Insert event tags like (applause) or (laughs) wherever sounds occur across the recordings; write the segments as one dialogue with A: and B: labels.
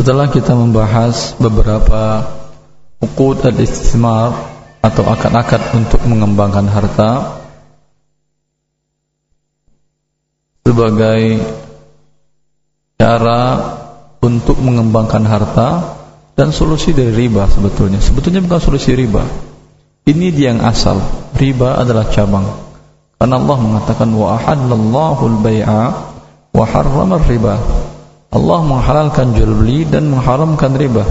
A: Setelah kita membahas beberapa ukud al-istismar atau akad-akad untuk mengembangkan harta sebagai cara untuk mengembangkan harta dan solusi dari riba sebetulnya. Sebetulnya bukan solusi riba. Ini dia yang asal. Riba adalah cabang. Karena Allah mengatakan wa ahallallahu al-bai'a wa harrama riba Allah menghalalkan jual beli dan mengharamkan riba.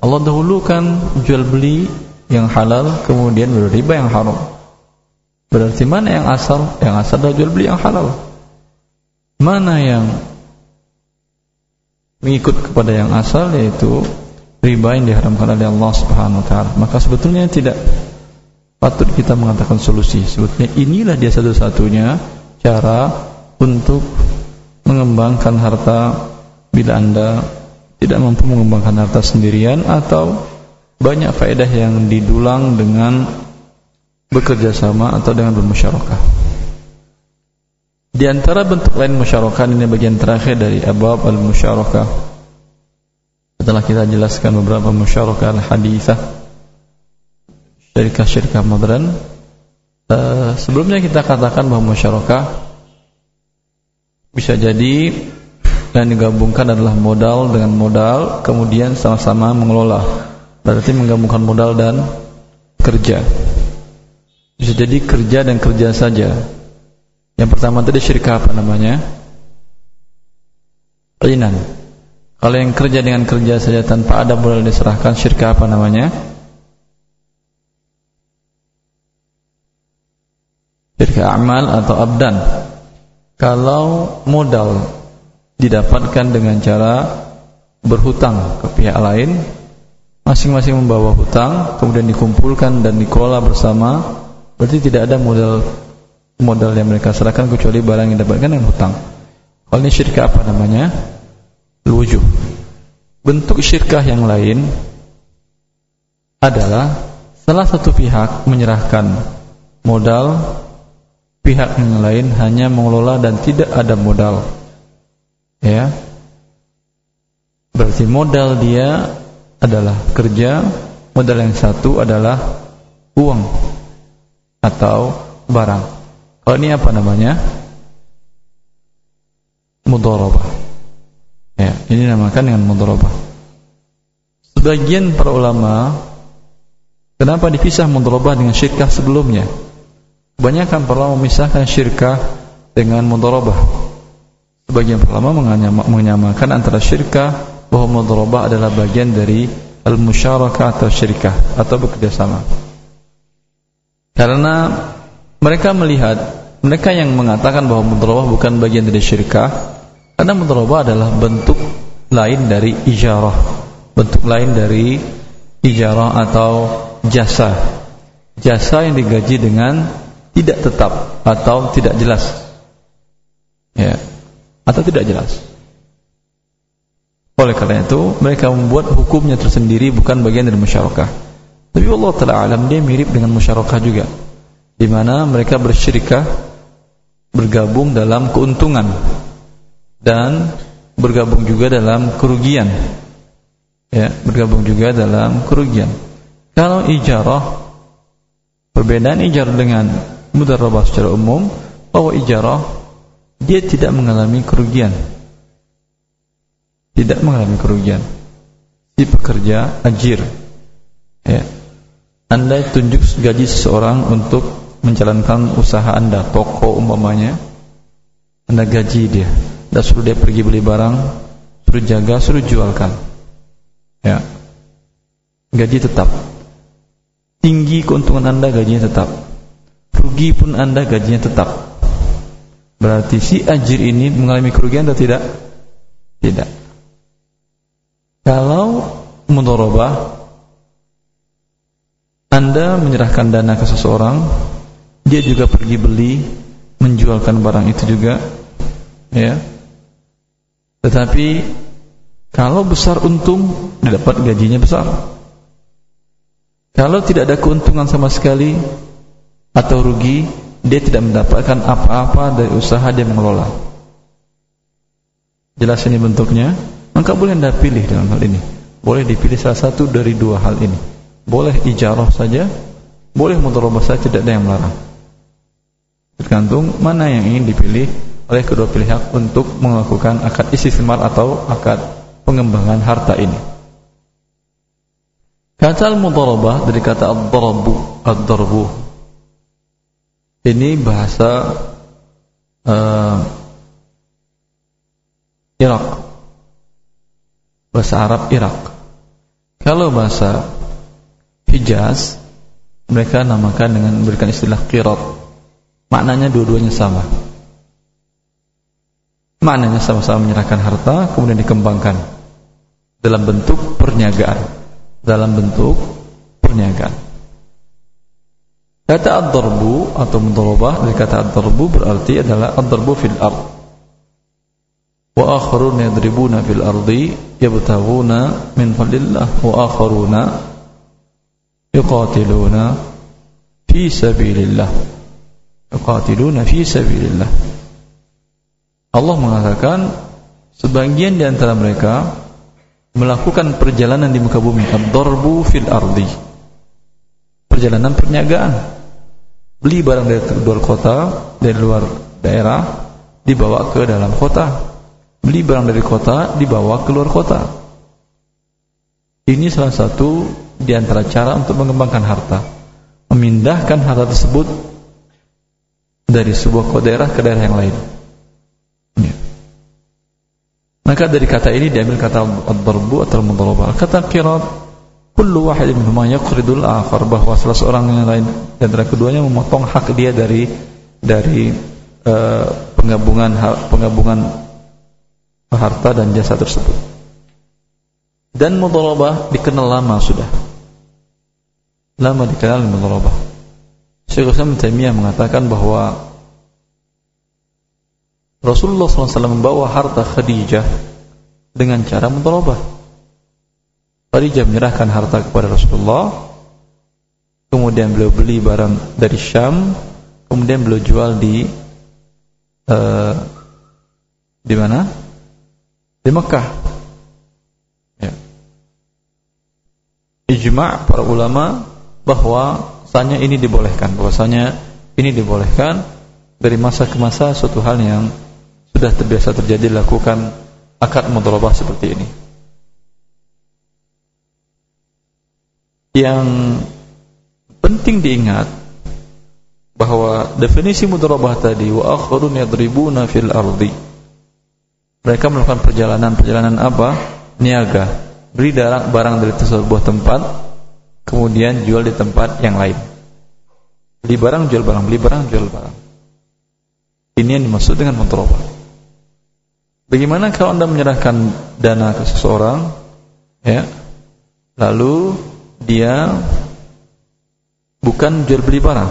A: Allah dahulukan jual beli yang halal kemudian riba yang haram. Berarti mana yang asal? Yang asal adalah jual beli yang halal. Mana yang mengikut kepada yang asal yaitu riba yang diharamkan oleh Allah Subhanahu wa taala. Maka sebetulnya tidak patut kita mengatakan solusi. Sebetulnya inilah dia satu-satunya cara untuk mengembangkan harta bila anda tidak mampu mengembangkan harta sendirian atau banyak faedah yang didulang dengan bekerja sama atau dengan bermusyarakah. Di antara bentuk lain musyarakah ini bagian terakhir dari abab al-musyarakah. Setelah kita jelaskan beberapa musyarakah al-hadithah syirkah-syirkah modern uh, sebelumnya kita katakan bahwa musyarakah bisa jadi dan digabungkan adalah modal dengan modal kemudian sama-sama mengelola. Berarti menggabungkan modal dan kerja. Bisa jadi kerja dan kerja saja. Yang pertama tadi syirkah apa namanya? Rinan kalau yang kerja dengan kerja saja tanpa ada modal diserahkan syirkah apa namanya? Syirkah amal atau abdan. Kalau modal didapatkan dengan cara berhutang ke pihak lain masing-masing membawa hutang kemudian dikumpulkan dan dikelola bersama. Berarti tidak ada modal modal yang mereka serahkan kecuali barang yang didapatkan dengan hutang. Ini syirkah apa namanya? Lujuh bentuk syirkah yang lain adalah salah satu pihak menyerahkan modal pihak yang lain hanya mengelola dan tidak ada modal ya. Berarti modal dia adalah kerja modal yang satu adalah uang atau barang. Kalau ini apa namanya? Mudharabah. Ya ini namakan dengan mudharabah. Sebagian para ulama kenapa dipisah mudharabah dengan syirkah sebelumnya? Kebanyakan para ulama memisahkan syirkah dengan mudharabah Sebagian ulama menyamakan antara syirkah bahwa mudharabah adalah bagian dari al-musyarakah atau syirkah atau bekerjasama. Karena mereka melihat mereka yang mengatakan bahwa mudharabah bukan bagian dari syirkah karena mudharabah adalah bentuk lain dari ijarah, bentuk lain dari ijarah atau jasa. Jasa yang digaji dengan tidak tetap atau tidak jelas. Ya atau tidak jelas. Oleh karena itu, mereka membuat hukumnya tersendiri bukan bagian dari musyarakah. Tapi Allah Taala alam dia mirip dengan musyarakah juga. Di mana mereka bersyirikah bergabung dalam keuntungan dan bergabung juga dalam kerugian. Ya, bergabung juga dalam kerugian. Kalau ijarah perbedaan ijarah dengan mudarabah secara umum bahwa ijarah dia tidak mengalami kerugian. Tidak mengalami kerugian. Si pekerja ajir. Ya. Anda tunjuk gaji seseorang untuk menjalankan usaha Anda, toko umpamanya. Anda gaji dia. Anda suruh dia pergi beli barang, suruh jaga, suruh jualkan. Ya. Gaji tetap. Tinggi keuntungan Anda gajinya tetap. Rugi pun Anda gajinya tetap Berarti si ajir ini mengalami kerugian atau tidak? Tidak. Kalau mudharabah Anda menyerahkan dana ke seseorang, dia juga pergi beli, menjualkan barang itu juga, ya. Tetapi kalau besar untung, dapat gajinya besar. Kalau tidak ada keuntungan sama sekali atau rugi, dia tidak mendapatkan apa-apa dari usaha dia mengelola. Jelas ini bentuknya. maka boleh Anda pilih dalam hal ini. Boleh dipilih salah satu dari dua hal ini. Boleh ijarah saja, boleh mudharabah saja tidak ada yang melarang. Tergantung mana yang ingin dipilih oleh kedua pihak untuk melakukan akad istismar atau akad pengembangan harta ini. Kata al-mudharabah dari kata ad-darbu, ad-darbu. Ini bahasa uh, Irak. Bahasa Arab Irak. Kalau bahasa Hijaz mereka namakan dengan memberikan istilah qirat. Maknanya dua-duanya sama. Maknanya sama-sama menyerahkan harta kemudian dikembangkan dalam bentuk perniagaan. Dalam bentuk perniagaan. Kata ad-darbu atau mudharabah dari kata ad-darbu berarti adalah ad-darbu fil ard. Wa akharuna yadribuna fil ardi yabtaghuna min fadlillah. Wa akharuna yuqatiluna fi sabilillah. Yuqatiluna fi sabilillah. Allah mengatakan sebagian di antara mereka melakukan perjalanan di muka bumi. Ad-darbu fil ardi. Perjalanan perniagaan beli barang dari luar kota dari luar daerah dibawa ke dalam kota. Beli barang dari kota dibawa keluar kota. Ini salah satu di antara cara untuk mengembangkan harta. Memindahkan harta tersebut dari sebuah daerah ke daerah yang lain. Ya. maka dari kata ini diambil kata ad-darbu atau mudharabah kata qirat kullu wahid minhuma yaqridul akhar bahwa salah seorang yang lain di antara keduanya memotong hak dia dari dari uh, penggabungan penggabungan harta dan jasa tersebut. Dan mudharabah dikenal lama sudah. Lama dikenal mudharabah. Syekh Islam Taimiyah mengatakan bahwa Rasulullah SAW membawa harta Khadijah dengan cara mudharabah. Khadijah menyerahkan harta kepada Rasulullah, kemudian beliau beli barang dari Syam, kemudian beliau jual di uh, di mana? di Mekah. Ya. Ijma' para ulama bahwa sanya ini dibolehkan, bahwasanya ini dibolehkan dari masa ke masa suatu hal yang sudah terbiasa terjadi lakukan akad mudharabah seperti ini. Yang penting diingat bahwa definisi mudharabah tadi wa akharun yadribuna fil ardi mereka melakukan perjalanan-perjalanan apa? Niaga. Beli barang dari sebuah tempat, kemudian jual di tempat yang lain. Beli barang, jual barang, beli barang, jual barang. Ini yang dimaksud dengan kontrol. Bagaimana kalau Anda menyerahkan dana ke seseorang, ya, lalu dia bukan jual beli barang,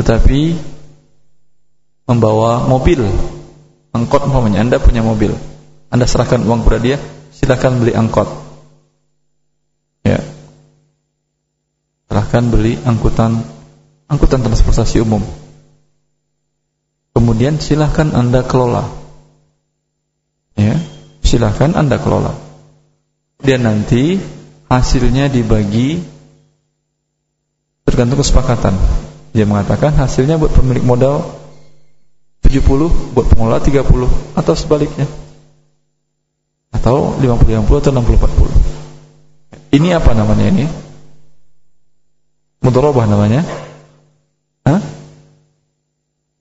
A: tetapi membawa mobil angkot umpamanya. Anda punya mobil Anda serahkan uang kepada dia silakan beli angkot. Ya. Serahkan beli angkutan angkutan transportasi umum. Kemudian silahkan Anda kelola. Ya silahkan Anda kelola. Dan nanti hasilnya dibagi tergantung kesepakatan. Dia mengatakan hasilnya buat pemilik modal 70 buat pengelola 30 atau sebaliknya. Atau 50 50 atau 60 40 ini apa namanya ini? Mudharabah namanya. Hah?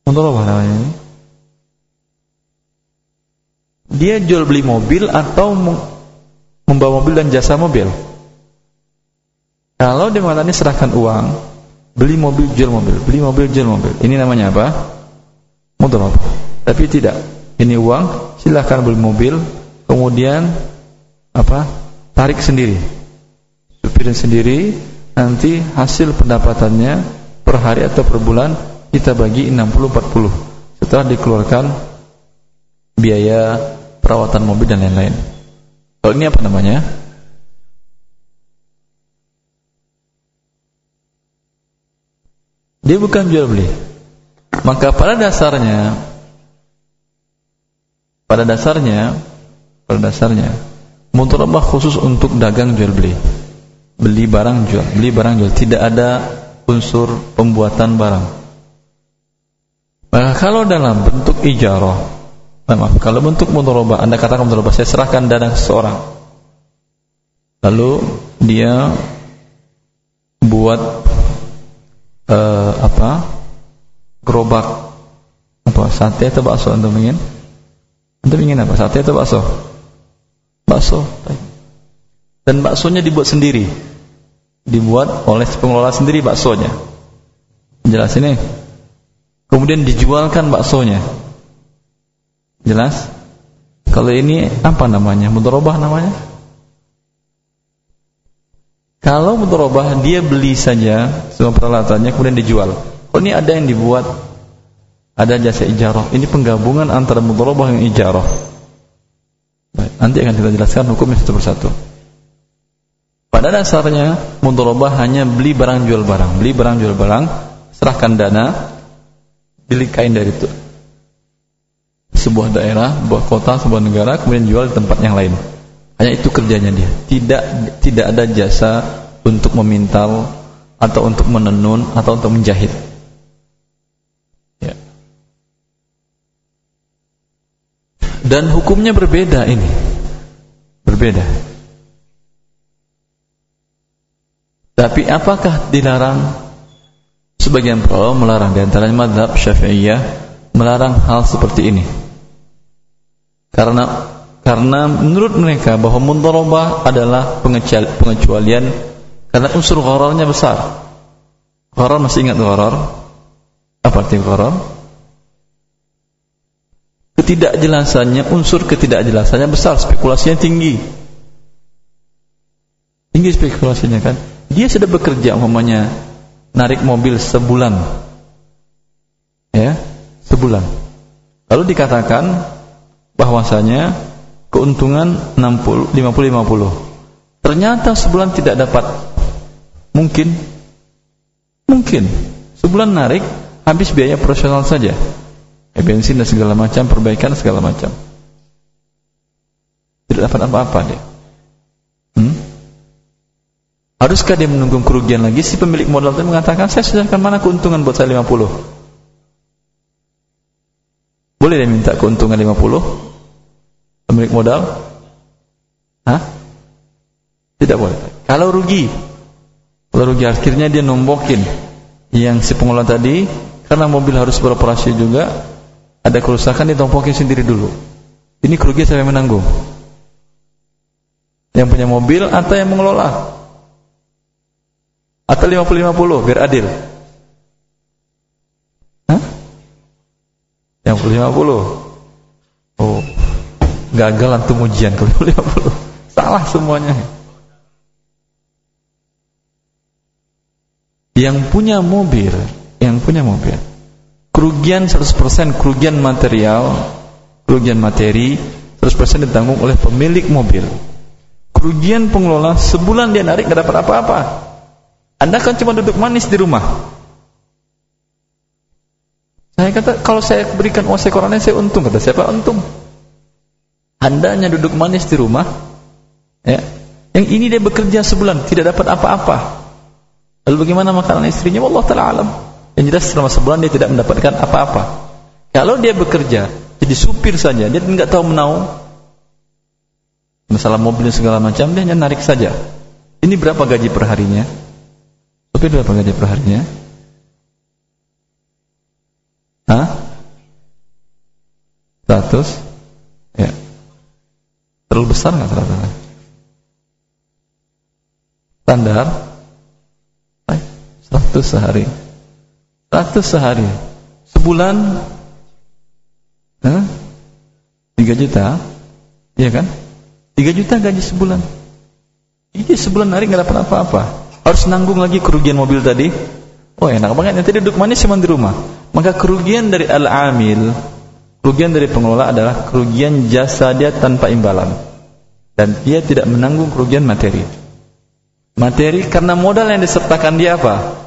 A: mudharabah namanya ini. Dia jual beli mobil atau membawa mobil dan jasa mobil kalau dia mengatakan serahkan uang beli mobil jual mobil beli mobil jual mobil ini namanya apa mudharabah. Tapi tidak. Ini uang, silahkan beli mobil, kemudian apa? Tarik sendiri. Supirin sendiri, nanti hasil pendapatannya per hari atau per bulan kita bagi 60 40. Setelah dikeluarkan biaya perawatan mobil dan lain-lain. Kalau ini apa namanya? Dia bukan jual beli. Maka pada dasarnya pada dasarnya pada dasarnya mudharabah khusus untuk dagang jual beli. Beli barang jual beli barang jual. Tidak ada unsur pembuatan barang. Maka kalau dalam bentuk ijarah maaf kalau bentuk mudharabah anda katakan mudharabah saya serahkan dana seseorang. Lalu dia buat uh, apa? Gerobak. Apa? Sate atau bakso anda ingin? Anda ingin apa? Sate atau bakso? Bakso. Dan baksonya dibuat sendiri. Dibuat oleh pengelola sendiri baksonya. Jelas ini? Kemudian dijualkan baksonya. Jelas? Kalau ini apa namanya? Mudharabah namanya kalau mudharabah dia beli saja semua peralatannya kemudian dijual. Kalau ini ada yang dibuat. Ada jasa ijarah. Ini penggabungan antara mudharabah dan ijarah. Nanti akan kita jelaskan hukumnya satu persatu. Pada dasarnya mudharabah hanya beli barang jual barang, beli barang jual barang, serahkan dana, beli kain dari itu sebuah daerah, sebuah kota, sebuah negara, kemudian jual di tempat yang lain. Hanya itu kerjanya dia. Tidak tidak ada jasa untuk memintal atau untuk menenun atau untuk menjahit. Ya. Dan hukumnya berbeda ini. Berbeda. Tapi apakah dilarang? Sebagian para melarang di antaranya madhab Syafi'iyah melarang hal seperti ini. Karena karena menurut mereka bahwa mundharabah adalah pengecualian karena unsur ghararnya besar. Gharar masih ingat gharar? Apa arti gharar? Ketidakjelasannya, unsur ketidakjelasannya besar, spekulasinya tinggi. Tinggi spekulasinya kan? dia sudah bekerja umpamanya narik mobil sebulan ya sebulan lalu dikatakan bahwasanya keuntungan 60 50 50 ternyata sebulan tidak dapat mungkin mungkin sebulan narik habis biaya profesional saja ya, bensin dan segala macam perbaikan segala macam tidak dapat apa-apa dia hmm? Haruskah dia menunggu kerugian lagi? Si pemilik modal itu mengatakan, saya sedangkan mana keuntungan buat saya 50? Boleh dia minta keuntungan 50? Pemilik modal? Hah? Tidak boleh. Kalau rugi, kalau rugi akhirnya dia nombokin yang si pengelola tadi, karena mobil harus beroperasi juga, ada kerusakan dia nombokin sendiri dulu. Ini kerugian saya menanggung. Yang punya mobil atau yang mengelola? Atau 50-50 biar adil? Hah? 50-50 Oh Gagal antum ujian kalau 50 Salah semuanya Yang punya mobil Yang punya mobil Kerugian 100% kerugian material Kerugian materi 100% ditanggung oleh pemilik mobil Kerugian pengelola Sebulan dia narik gak dapat apa-apa anda kan cuma duduk manis di rumah. Saya kata, kalau saya berikan uang sekorannya saya untung. Kata siapa untung? Anda hanya duduk manis di rumah. Ya. Yang ini dia bekerja sebulan, tidak dapat apa-apa. Lalu bagaimana makanan istrinya? Allah Ta'ala alam. Yang jelas selama sebulan dia tidak mendapatkan apa-apa. Kalau dia bekerja, jadi supir saja, dia tidak tahu menau. Masalah mobil segala macam, dia hanya narik saja. Ini berapa gaji perharinya? Tapi berapa gaji per harinya? Hah? 100? Ya. Terlalu besar nggak ternyata? Standar? 100 sehari. 100 sehari. Sebulan? Hah? 3 juta? Iya kan? 3 juta gaji sebulan. Iya sebulan hari nggak dapat apa-apa harus nanggung lagi kerugian mobil tadi oh enak banget nanti duduk manis cuma di rumah maka kerugian dari al-amil kerugian dari pengelola adalah kerugian jasa dia tanpa imbalan. Dan dia tidak menanggung kerugian materi. Materi karena modal yang disertakan dia apa?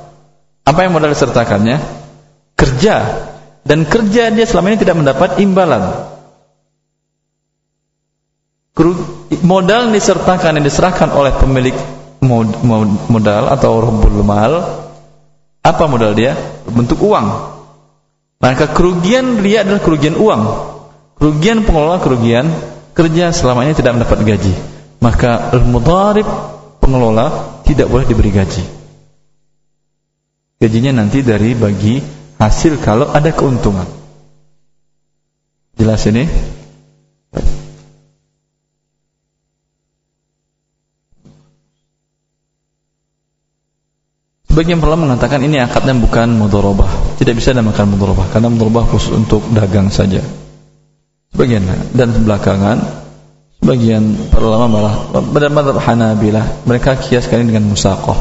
A: Apa yang modal disertakannya? Kerja. Dan kerja dia selama ini tidak mendapat imbalan. Modal disertakan yang diserahkan oleh pemilik modal atau robbul mal apa modal dia? Bentuk uang maka kerugian dia adalah kerugian uang. Kerugian pengelola kerugian kerja selama ini tidak mendapat gaji. Maka al-mudharib pengelola tidak boleh diberi gaji. Gajinya nanti dari bagi hasil kalau ada keuntungan. Jelas ini Sebagian ulama mengatakan ini akadnya bukan mudharabah. Tidak bisa dinamakan mudharabah karena mudharabah khusus untuk dagang saja. Sebagian dan belakangan sebagian para ulama malah pada madhab Hanabilah mereka kiaskan ini dengan musaqah.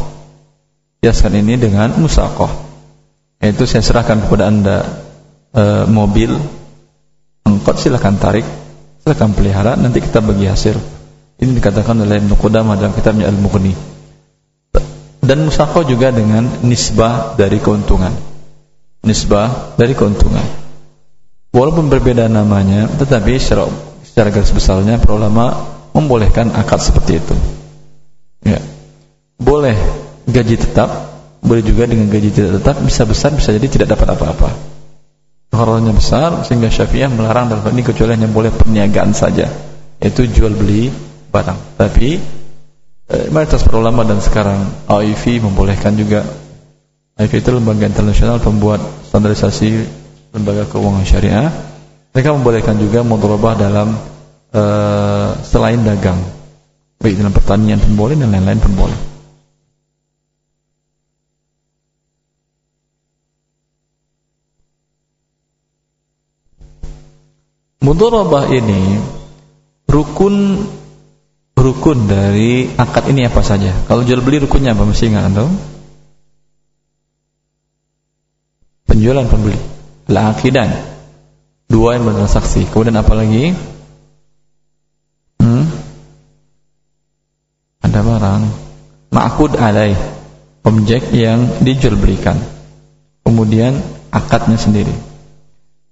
A: Kiaskan ini dengan musaqah. Yaitu saya serahkan kepada Anda e, mobil angkot silakan tarik, silakan pelihara nanti kita bagi hasil. Ini dikatakan oleh Ibnu Qudamah dalam kitabnya Al-Mughni dan musaqah juga dengan nisbah dari keuntungan. Nisbah dari keuntungan. Walaupun berbeda namanya tetapi secara, secara garis besarnya para ulama membolehkan akad seperti itu. Ya. Boleh gaji tetap boleh juga dengan gaji tidak tetap bisa besar bisa jadi tidak dapat apa-apa. Harusnya besar sehingga Syafi'iyah melarang dalam ini kecuali hanya boleh perniagaan saja. Yaitu jual beli barang. Tapi eh, mayoritas para ulama dan sekarang AIV membolehkan juga. AIV itu lembaga internasional pembuat standarisasi lembaga keuangan syariah. Mereka membolehkan juga mudharabah dalam eh, selain dagang. Baik dalam pertanian pun boleh dan lain-lain pun boleh Mudharabah ini rukun rukun dari akad ini apa saja? Kalau jual beli rukunnya apa mesti ingat atau? Penjualan pembeli. Al-aqidan. Dua yang bertransaksi. Kemudian apa lagi? Hmm? Ada barang. Ma'kud alaih. Objek yang dijual belikan. Kemudian akadnya sendiri.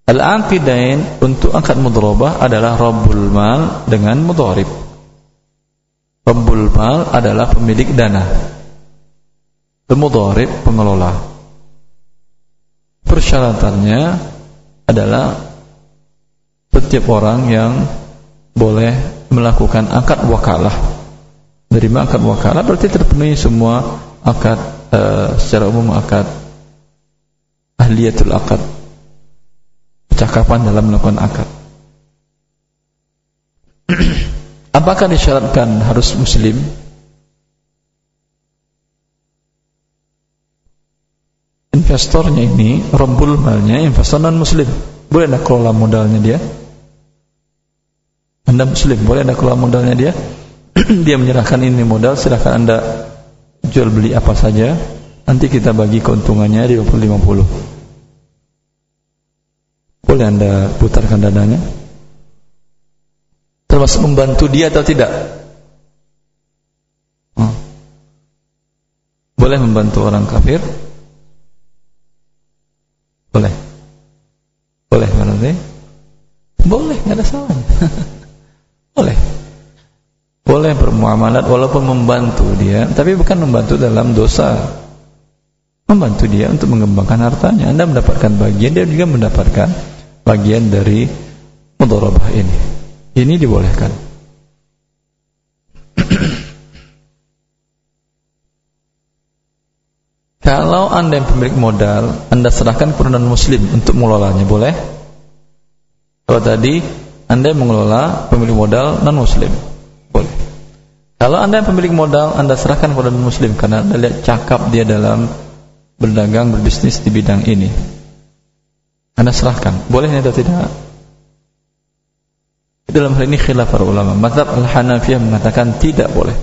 A: Al-aqidain untuk akad mudharabah adalah Rabbul mal dengan mudharib. Rabbul mal adalah pemilik dana. Pemudharib pengelola. Persyaratannya adalah setiap orang yang boleh melakukan akad wakalah. Dari akad wakalah berarti terpenuhi semua akad uh, secara umum akad ahliyatul akad. Cakapan dalam melakukan akad. Apakah disyaratkan harus muslim? Investornya ini, rombul malnya, investor non muslim. Boleh anda kelola modalnya dia? Anda muslim, boleh anda kelola modalnya dia? (clears throat) dia menyerahkan ini modal, silahkan anda jual beli apa saja. Nanti kita bagi keuntungannya 50-50. Boleh anda putarkan dananya? Termasuk membantu dia atau tidak? Hmm. Boleh membantu orang kafir? Boleh. Boleh berarti? Boleh, nggak ada salah. (laughs) Boleh. Boleh bermuamalat walaupun membantu dia, tapi bukan membantu dalam dosa. Membantu dia untuk mengembangkan hartanya. Anda mendapatkan bagian, dia juga mendapatkan bagian dari mudharabah ini. Ini dibolehkan. (clears throat) Kalau Anda yang pemilik modal, Anda serahkan kepada non-muslim untuk mengelolanya, boleh? Kalau tadi Anda yang mengelola pemilik modal non-muslim, boleh. Kalau Anda yang pemilik modal, Anda serahkan kepada non-muslim karena Anda lihat cakap dia dalam berdagang, berbisnis di bidang ini. Anda serahkan, boleh atau tidak? Dalam hal ini khilaf para ulama. Mazhab Al-Hanafiyah mengatakan tidak boleh.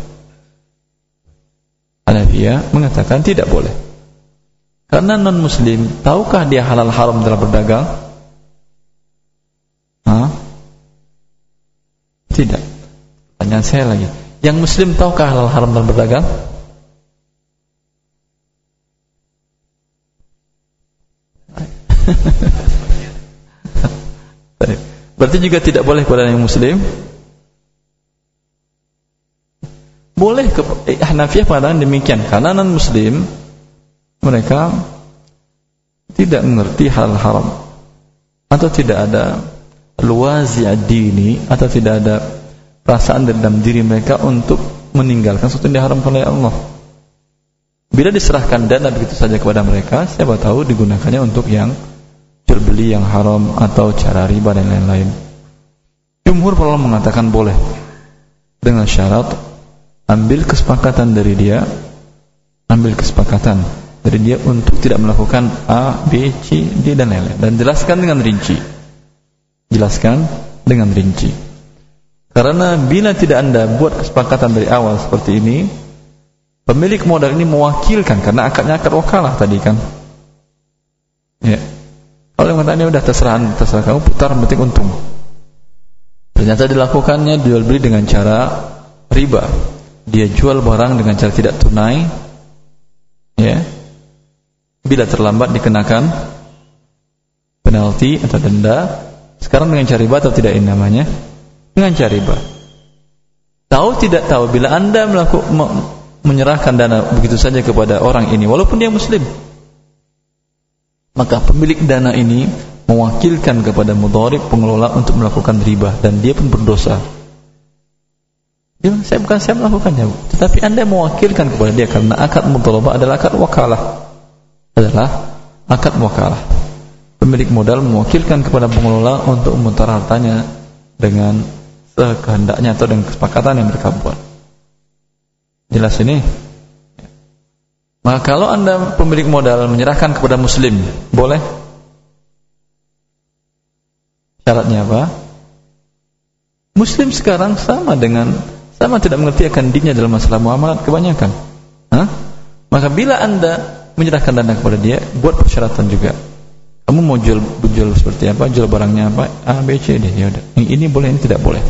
A: Hanafiyah mengatakan tidak boleh. Karena non muslim, tahukah dia halal haram dalam berdagang? Hah? Tidak. Pertanyaan saya lagi. Yang muslim tahukah halal haram dalam berdagang? (laughs) Berarti juga tidak boleh kepada yang muslim? Boleh ke eh, mengatakan demikian. Karena non muslim mereka tidak mengerti hal haram. Atau tidak ada luazi dini atau tidak ada perasaan dalam diri mereka untuk meninggalkan sesuatu yang diharamkan oleh Allah. Bila diserahkan dana begitu saja kepada mereka, siapa tahu digunakannya untuk yang jual beli yang haram atau cara riba dan lain-lain. Jumhur para mengatakan boleh. Dengan syarat ambil kesepakatan dari dia ambil kesepakatan dari dia untuk tidak melakukan A, B, C, D dan lain-lain. Dan jelaskan dengan rinci. Jelaskan dengan rinci. Karena bila tidak anda buat kesepakatan dari awal seperti ini pemilik modal ini mewakilkan karena akadnya akad wakalah tadi kan. Ya kalau yang mengatakan udah terserah terserah kamu putar penting untung. Ternyata dilakukannya jual beli dengan cara riba. Dia jual barang dengan cara tidak tunai ya. Bila terlambat dikenakan penalti atau denda. Sekarang dengan cara riba atau tidak ini namanya? Dengan cara riba. Tahu tidak tahu bila anda melakukan menyerahkan dana begitu saja kepada orang ini walaupun dia muslim maka pemilik dana ini mewakilkan kepada mudharib pengelola untuk melakukan riba dan dia pun berdosa bilang, saya bukan saya melakukannya, tetapi anda mewakilkan kepada dia karena akad mudharabah adalah akad wakalah. Adalah akad wakalah. Pemilik modal mewakilkan kepada pengelola untuk memutar hartanya dengan kehendaknya atau dengan kesepakatan yang mereka buat. Jelas ini? Maka kalau anda pemilik modal menyerahkan kepada muslim, boleh? Syaratnya apa? Muslim sekarang sama dengan sama tidak mengerti akan dinnya dalam masalah muamalat kebanyakan. Hah? Maka bila anda menyerahkan dana kepada dia, buat persyaratan juga. Kamu mau jual jual seperti apa, jual barangnya apa, A, B, C, D, ya udah. Yang ini boleh, ini tidak boleh.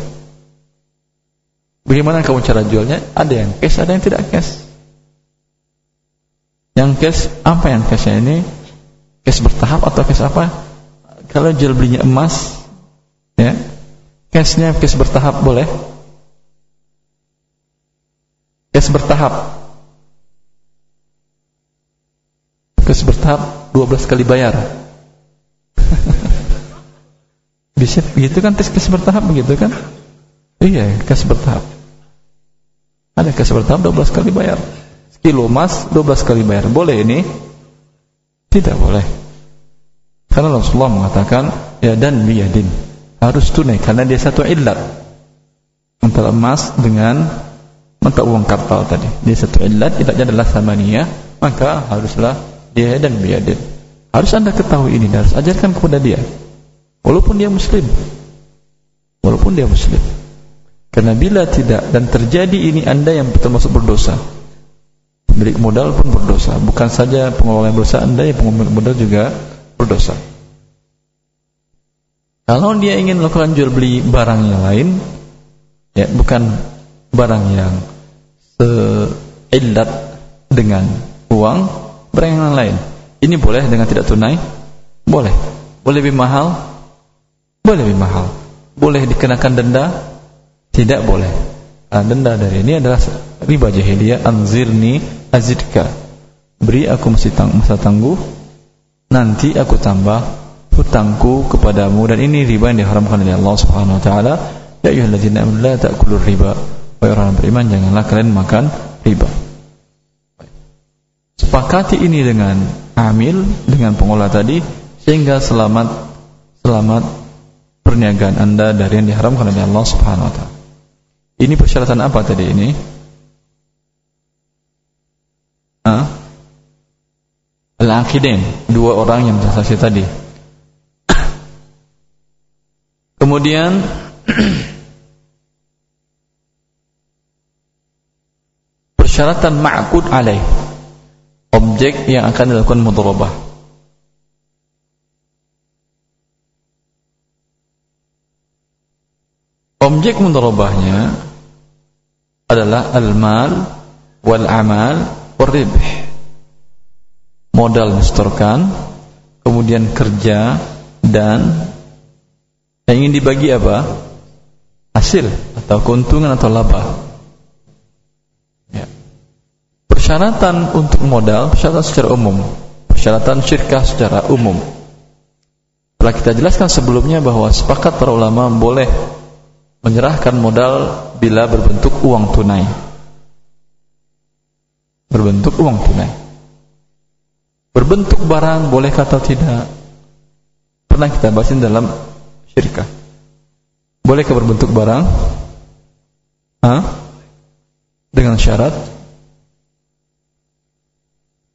A: Bagaimana kamu cara jualnya? Ada yang cash, ada yang tidak cash. Yang cash apa yang cashnya ini? Cash bertahap atau cash apa? Kalau jual belinya emas, ya, cashnya cash bertahap boleh Kes bertahap. Kes bertahap 12 kali bayar. (laughs) Bisa begitu kan tes kes bertahap begitu kan? Iya, kes bertahap. Ada kes bertahap 12 kali bayar. Kilo emas 12 kali bayar. Boleh ini? Tidak boleh. Karena Rasulullah mengatakan ya dan biyadin. Harus tunai karena dia satu illat. Antara emas dengan mata uang kapal tadi. Dia satu ilat ilatnya adalah samaniyah maka haruslah dia dan biadin harus anda ketahui ini harus ajarkan kepada dia. Walaupun dia muslim. Walaupun dia muslim. Karena bila tidak dan terjadi ini anda yang termasuk berdosa pemilik modal pun berdosa bukan saja pengelola yang berdosa anda yang pemilik modal juga berdosa kalau dia ingin melakukan jual beli barang yang lain ya bukan barang yang seillat dengan uang barang yang lain. Ini boleh dengan tidak tunai? Boleh. Boleh lebih mahal? Boleh lebih mahal. Boleh dikenakan denda? Tidak boleh. Denda dari ini adalah riba jahiliyah anzirni azidka. Beri aku masa, tang masa tangguh nanti aku tambah hutangku kepadamu dan ini riba yang diharamkan oleh Allah Subhanahu wa taala. Ya ayyuhalladzina amanu la ta'kulur riba Wahai orang beriman janganlah kalian makan riba. Sepakati ini dengan amil dengan pengolah tadi sehingga selamat selamat perniagaan Anda dari yang diharamkan oleh Allah Subhanahu wa taala. Ini persyaratan apa tadi ini? Ah? Al-Aqidain, dua orang yang bersaksi tadi. (coughs) Kemudian (coughs) persyaratan ma'kud alaih objek yang akan dilakukan mudharabah objek mudharabahnya adalah al-mal wal amal wal ribh modal distorkan kemudian kerja dan yang ingin dibagi apa? Hasil atau keuntungan atau laba. Persyaratan untuk modal, persyaratan secara umum, persyaratan syirkah secara umum. Telah kita jelaskan sebelumnya bahwa sepakat para ulama boleh menyerahkan modal bila berbentuk uang tunai. Berbentuk uang tunai. Berbentuk barang boleh atau tidak? Pernah kita bahasin dalam syirkah. Bolehkah berbentuk barang? Hah? Dengan syarat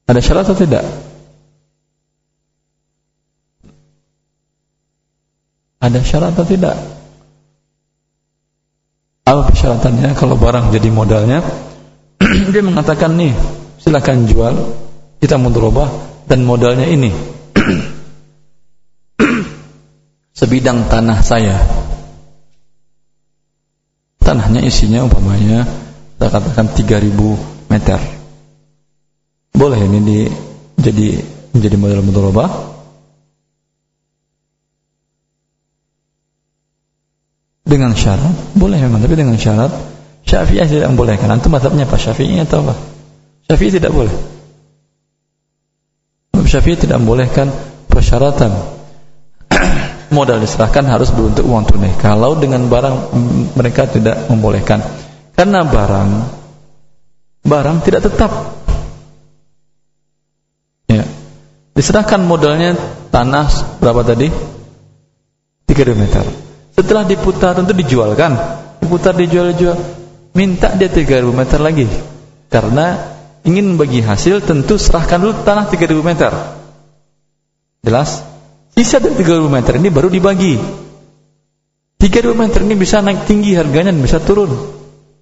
A: ada syarat atau tidak? Ada syarat atau tidak? Apa persyaratannya kalau barang jadi modalnya? (clears throat) Dia mengatakan nih, silakan jual, kita mudharabah dan modalnya ini. (clears throat) Sebidang tanah saya. Tanahnya isinya umpamanya kita katakan 3000 meter boleh ini di, jadi menjadi modal mudharabah? Dengan syarat, boleh memang, tapi dengan syarat Syafi'iyah tidak membolehkan. Antum mazhabnya apa? Syafi'i atau apa? Syafi'i tidak boleh. Syafi'i tidak membolehkan persyaratan (clears throat) modal diserahkan harus berbentuk uang tunai. Kalau dengan barang mereka tidak membolehkan. Karena barang barang tidak tetap Diserahkan modalnya tanah berapa tadi? 3 meter. Setelah diputar tentu dijual kan? Diputar dijual-jual. Minta dia 3000 meter lagi. Karena ingin bagi hasil tentu serahkan dulu tanah 3000 meter. Jelas? Sisa dari 3000 meter ini baru dibagi. 3000 meter ini bisa naik tinggi harganya dan bisa turun.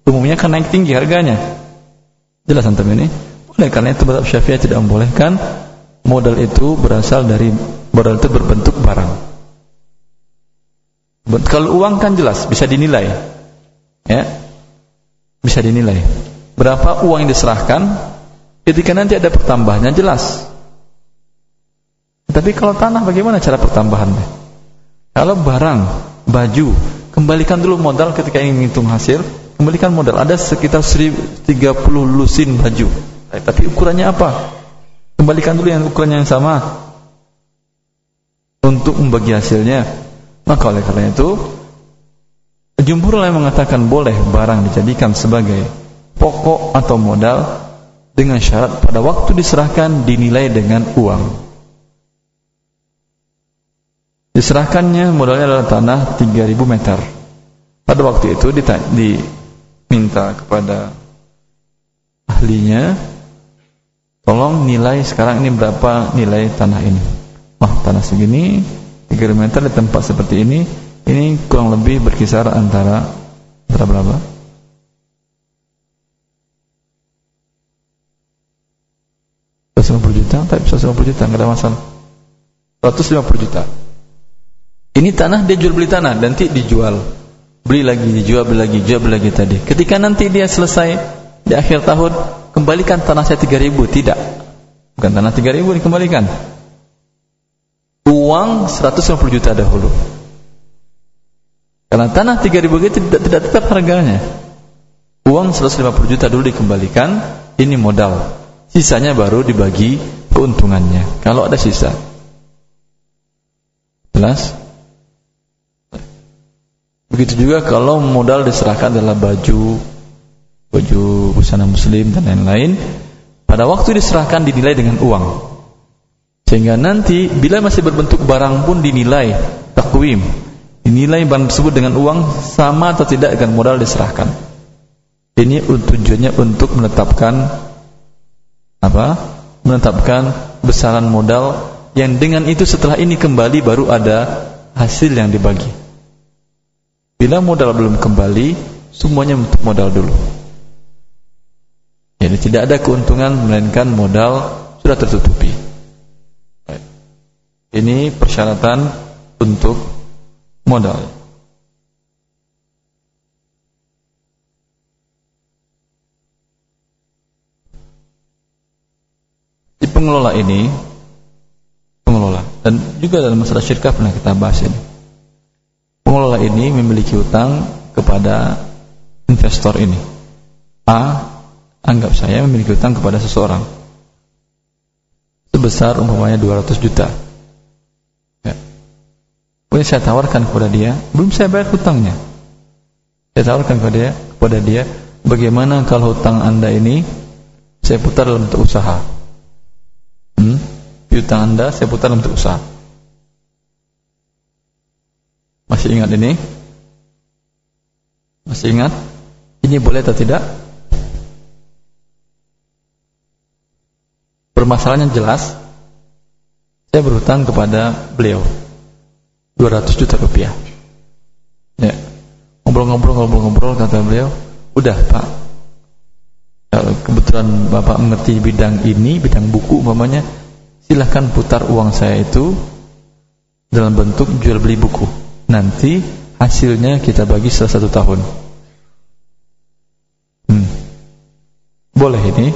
A: Umumnya kan naik tinggi harganya. Jelas antum ini? Oleh karena itu Bapak Syafi'i tidak membolehkan modal itu berasal dari modal itu berbentuk barang. Kalau uang kan jelas bisa dinilai, ya bisa dinilai. Berapa uang yang diserahkan, ketika nanti ada pertambahannya jelas. Tapi kalau tanah bagaimana cara pertambahannya? Kalau barang, baju, kembalikan dulu modal ketika ingin menghitung hasil, kembalikan modal. Ada sekitar 30 lusin baju. Tapi ukurannya apa? Kembalikan dulu yang ukuran yang sama untuk membagi hasilnya. Maka oleh karena itu, jumhur yang mengatakan boleh barang dijadikan sebagai pokok atau modal dengan syarat pada waktu diserahkan dinilai dengan uang. Diserahkannya modalnya adalah tanah 3000 meter. Pada waktu itu diminta kepada ahlinya Tolong nilai sekarang ini berapa nilai tanah ini. Wah, tanah segini 3 meter di tempat seperti ini, ini kurang lebih berkisar antara berapa berapa? juta, tapi 150 juta, nggak ada masalah. 150 juta. Ini tanah dia jual beli tanah, nanti dijual. Beli lagi, dijual, beli lagi, jual beli lagi tadi. Ketika nanti dia selesai di akhir tahun, kembalikan tanah saya 3000 tidak bukan tanah 3000 dikembalikan uang 150 juta dahulu. Karena tanah 3000 itu tidak, tidak tetap harganya. Uang 150 juta dulu dikembalikan ini modal. Sisanya baru dibagi keuntungannya. Kalau ada sisa. Jelas? Begitu juga kalau modal diserahkan adalah baju baju busana muslim dan lain-lain. Pada waktu diserahkan dinilai dengan uang sehingga nanti bila masih berbentuk barang pun dinilai takwim. Dinilai barang tersebut dengan uang sama atau tidak dengan modal diserahkan. Ini tujuannya untuk menetapkan apa? Menetapkan besaran modal yang dengan itu setelah ini kembali baru ada hasil yang dibagi. Bila modal belum kembali semuanya untuk modal dulu. Jadi tidak ada keuntungan melainkan modal sudah tertutupi. Ini persyaratan untuk modal. Di pengelola ini, pengelola dan juga dalam masalah syirkah pernah kita bahas ini. Pengelola ini memiliki utang kepada investor ini. A anggap saya memiliki hutang kepada seseorang sebesar umpamanya 200 juta. Kemudian saya tawarkan kepada dia, belum saya bayar hutangnya. Saya tawarkan kepada dia, kepada dia, bagaimana kalau hutang anda ini saya putar dalam bentuk usaha. Hmm? Hutang anda saya putar dalam bentuk usaha. Masih ingat ini? Masih ingat? Ini boleh atau tidak? Permasalahannya jelas. Saya berhutang kepada beliau 200 juta rupiah. Ya. Ngobrol-ngobrol ngobrol-ngobrol kata beliau, "Udah, Pak. kebetulan Bapak mengerti bidang ini, bidang buku umpamanya, silahkan putar uang saya itu dalam bentuk jual beli buku. Nanti hasilnya kita bagi setelah satu tahun." Hmm. Boleh ini?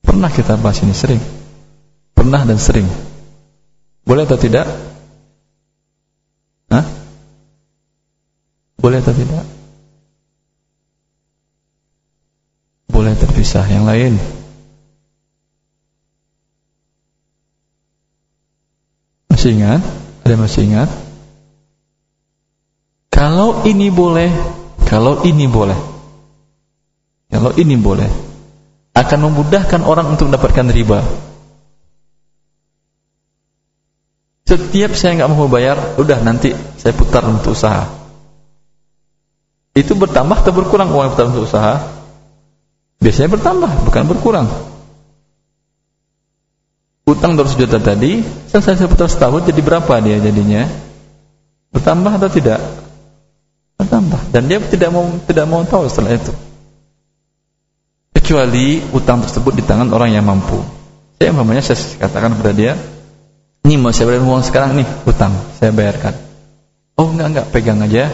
A: Pernah kita bahas ini sering. Pernah dan sering. Boleh atau tidak? Hah? Boleh atau tidak? Boleh terpisah. Yang lain? Masih ingat? Ada masih ingat? Kalau ini boleh, kalau ini boleh. Kalau ini boleh akan memudahkan orang untuk mendapatkan riba. Setiap saya nggak mau bayar, udah nanti saya putar untuk usaha. Itu bertambah atau berkurang uang putar untuk usaha? Biasanya bertambah, bukan berkurang. Utang 200 juta tadi, selesai saya putar setahun jadi berapa dia jadinya? Bertambah atau tidak? Bertambah. Dan dia tidak mau tidak mau tahu setelah itu kecuali utang tersebut di tangan orang yang mampu. Saya umpamanya saya katakan kepada dia, ini mau saya bayar uang sekarang nih, utang, saya bayarkan. Oh enggak enggak, pegang aja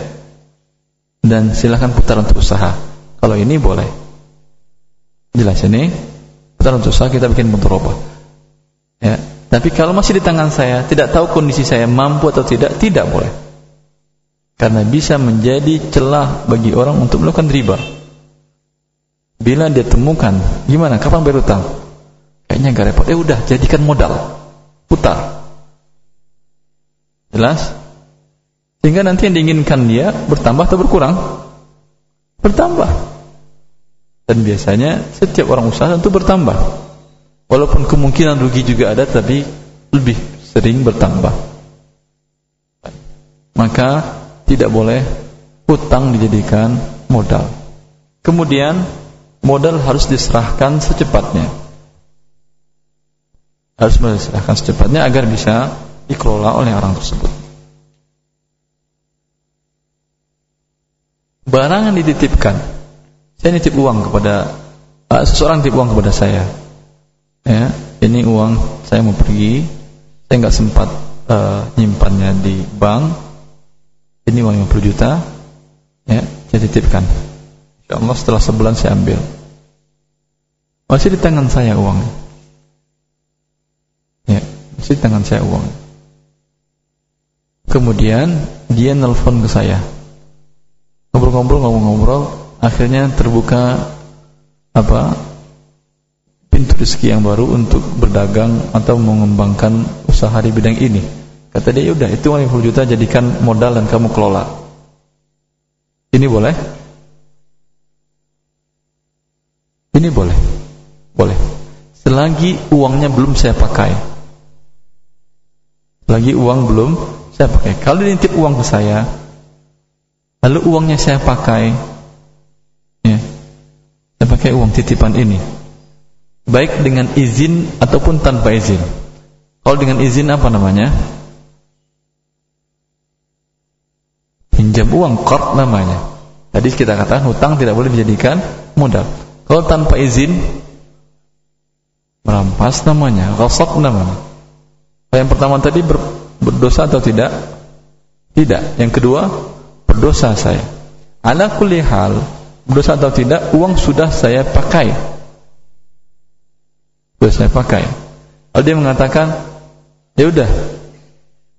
A: dan silahkan putar untuk usaha. Kalau ini boleh. Jelas ini, putar untuk usaha kita bikin mudharabah. Ya, tapi kalau masih di tangan saya, tidak tahu kondisi saya mampu atau tidak, tidak boleh. Karena bisa menjadi celah bagi orang untuk melakukan riba. Bila dia temukan, gimana? Kapan bayar utang? Kayaknya gak repot. Eh udah, jadikan modal. Putar. Jelas? Sehingga nanti yang diinginkan dia bertambah atau berkurang? Bertambah. Dan biasanya setiap orang usaha tentu bertambah. Walaupun kemungkinan rugi juga ada, tapi lebih sering bertambah. Maka tidak boleh utang dijadikan modal. Kemudian modal harus diserahkan secepatnya. Harus diserahkan secepatnya agar bisa dikelola oleh orang tersebut. Barang yang dititipkan, saya nitip uang kepada uh, seseorang titip uang kepada saya. Ya, ini uang saya mau pergi, saya nggak sempat uh, nyimpannya di bank. Ini uang 50 juta, ya, saya titipkan. Insyaallah setelah sebulan saya ambil. Masih di tangan saya uang. Ya, masih di tangan saya uang. Kemudian dia nelpon ke saya. Ngobrol-ngobrol, ngobrol-ngobrol, akhirnya terbuka apa? pintu rezeki yang baru untuk berdagang atau mengembangkan usaha di bidang ini. Kata dia, udah itu 50 juta jadikan modal dan kamu kelola. Ini boleh? Ini boleh. Boleh. Selagi uangnya belum saya pakai. Selagi uang belum saya pakai. Kalau nitip uang ke saya, lalu uangnya saya pakai, ya, saya pakai uang titipan ini, baik dengan izin ataupun tanpa izin. Kalau dengan izin apa namanya? Pinjam uang, kort namanya. Tadi kita katakan hutang tidak boleh dijadikan modal. Kalau tanpa izin, merampas namanya, ghasab namanya. Yang pertama tadi ber, berdosa atau tidak? Tidak. Yang kedua, berdosa saya. Ala kulli hal, berdosa atau tidak, uang sudah saya pakai. Sudah saya pakai. Lalu dia mengatakan, ya udah,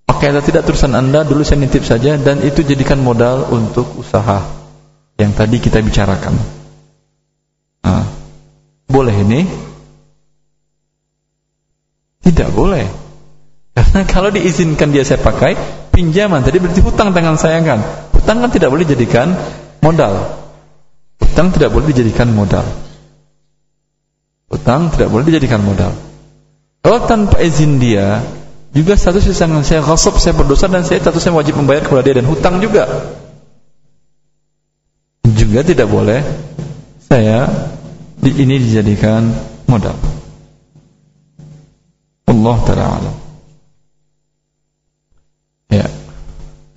A: pakai atau tidak terusan Anda, dulu saya nitip saja dan itu jadikan modal untuk usaha yang tadi kita bicarakan. Nah, boleh ini? Tidak boleh. Karena kalau diizinkan dia saya pakai pinjaman, tadi berarti hutang tangan saya kan. Hutang kan tidak boleh dijadikan modal. Hutang tidak boleh dijadikan modal. Hutang tidak boleh dijadikan modal. Kalau tanpa izin dia, juga status sangat saya ghasab, saya berdosa dan saya statusnya wajib membayar kepada dia dan hutang juga. Juga tidak boleh saya ini dijadikan modal. Allah taala.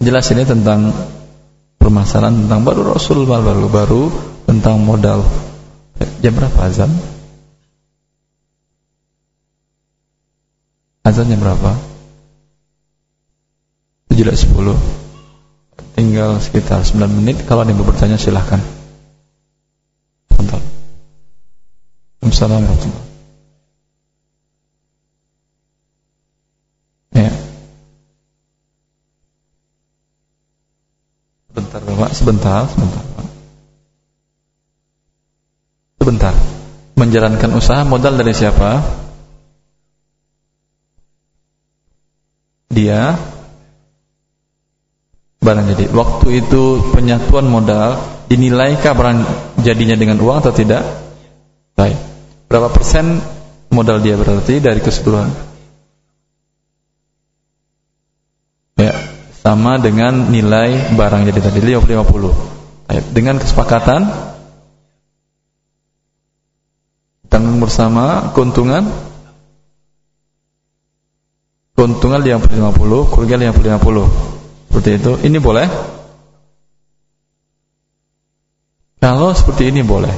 A: Jelas ini tentang permasalahan tentang baru Rasul baru baru tentang modal. Jam berapa azan? Azannya berapa? 7.10 Tinggal sekitar 9 menit Kalau ada yang bertanya silahkan Assalamualaikum Ya Sebentar sebentar Sebentar Menjalankan usaha modal dari siapa? dia barang jadi. Waktu itu penyatuan modal dinilaikah barang jadinya dengan uang atau tidak? Baik. Berapa persen modal dia berarti dari keseluruhan? Sama dengan nilai barang jadi tadi 50 Baik. Dengan kesepakatan tanggung bersama keuntungan keuntungan 50-50, kerugian 50-50. Seperti itu. Ini boleh? Kalau seperti ini boleh.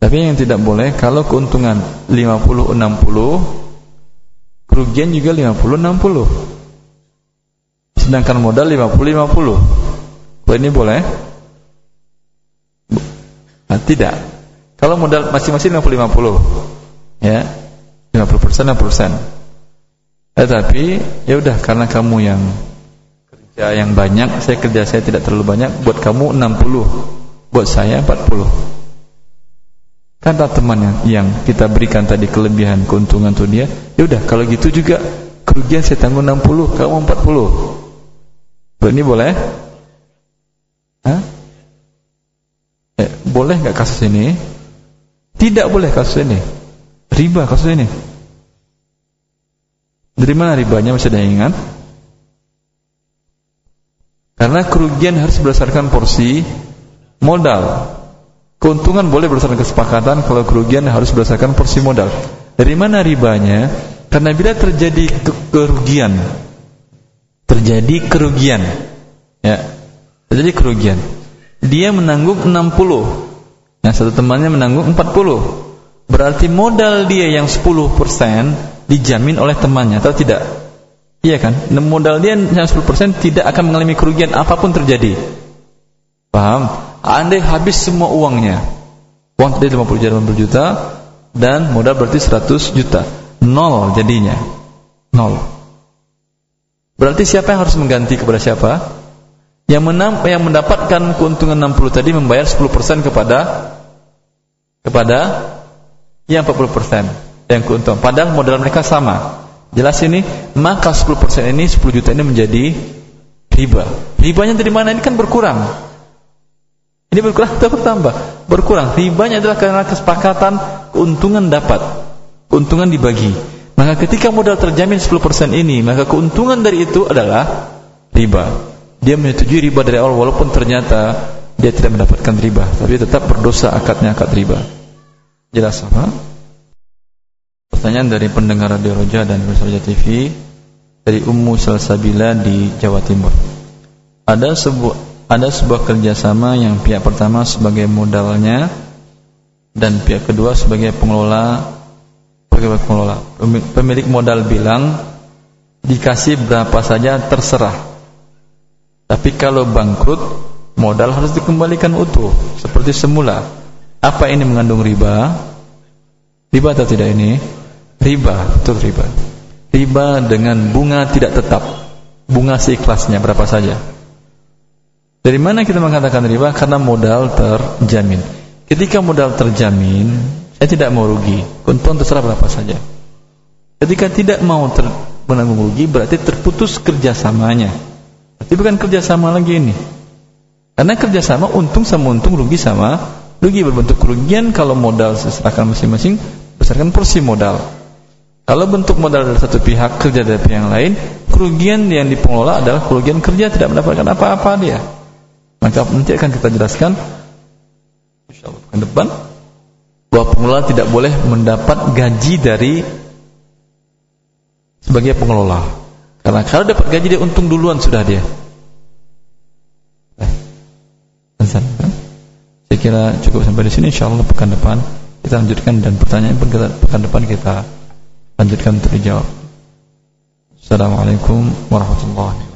A: Tapi yang tidak boleh kalau keuntungan 50-60, kerugian juga 50-60. Sedangkan modal 50-50. Kalau ini boleh? Nah, tidak. Kalau modal masing-masing 50-50. Ya. 50% 60%. Tetapi ya udah karena kamu yang kerja yang banyak, saya kerja saya tidak terlalu banyak, buat kamu 60, buat saya 40. Kata teman yang, yang kita berikan tadi kelebihan keuntungan tuh dia, ya udah kalau gitu juga kerugian saya tanggung 60, kamu 40. Ini boleh? Hah? Eh, boleh nggak kasus ini? Tidak boleh kasus ini. Riba kasus ini. Dari mana ribanya masih ada yang ingat? Karena kerugian harus berdasarkan porsi modal. Keuntungan boleh berdasarkan kesepakatan, kalau kerugian harus berdasarkan porsi modal. Dari mana ribanya? Karena bila terjadi ke kerugian, terjadi kerugian, ya, terjadi kerugian. Dia menanggung 60, nah satu temannya menanggung 40. Berarti modal dia yang 10% dijamin oleh temannya atau tidak? Iya kan? Modal dia yang 10% tidak akan mengalami kerugian apa pun terjadi. Paham? Andai habis semua uangnya. Uang tadi 50 juta, 50 juta dan modal berarti 100 juta. Nol jadinya. Nol. Berarti siapa yang harus mengganti kepada siapa? Yang menang yang mendapatkan keuntungan 60 tadi membayar 10% kepada kepada yang 40% yang keuntungan. Padahal modal mereka sama. Jelas ini, maka 10% ini 10 juta ini menjadi riba. Ribanya dari mana? Ini kan berkurang. Ini berkurang atau bertambah? Berkurang. Ribanya adalah karena kesepakatan keuntungan dapat. Keuntungan dibagi. Maka ketika modal terjamin 10% ini, maka keuntungan dari itu adalah riba. Dia menyetujui riba dari awal walaupun ternyata dia tidak mendapatkan riba, tapi tetap berdosa akadnya akad riba. Jelas apa? Pertanyaan dari pendengar Radio Roja dan Roja TV dari Ummu Salsabila di Jawa Timur. Ada sebuah ada sebuah kerjasama yang pihak pertama sebagai modalnya dan pihak kedua sebagai pengelola. Pemilik modal bilang dikasih berapa saja terserah. Tapi kalau bangkrut modal harus dikembalikan utuh seperti semula. Apa ini mengandung riba? Riba atau tidak ini? riba, itu riba. Riba dengan bunga tidak tetap. Bunga seikhlasnya berapa saja. Dari mana kita mengatakan riba? Karena modal terjamin. ketika modal terjamin, saya tidak mau rugi. Keuntungan terserah berapa saja. Ketika tidak mau ter menanggung rugi, berarti terputus kerjasamanya. Berarti bukan kerjasama lagi ini. Karena kerjasama untung sama untung, rugi sama rugi berbentuk kerugian kalau modal serahkan masing-masing berdasarkan porsi modal. Kalau bentuk modal dari satu pihak kerja dari pihak yang lain, kerugian yang dipengelola adalah kerugian kerja tidak mendapatkan apa-apa dia. Maka nanti akan kita jelaskan insyaallah ke depan bahwa pengelola tidak boleh mendapat gaji dari sebagai pengelola. Karena kalau dapat gaji dia untung duluan sudah dia. Saya kira cukup sampai di sini insyaallah pekan depan kita lanjutkan dan pertanyaan pun kita, pekan depan kita lanjutkan untuk dijawab. Assalamualaikum warahmatullahi wabarakatuh.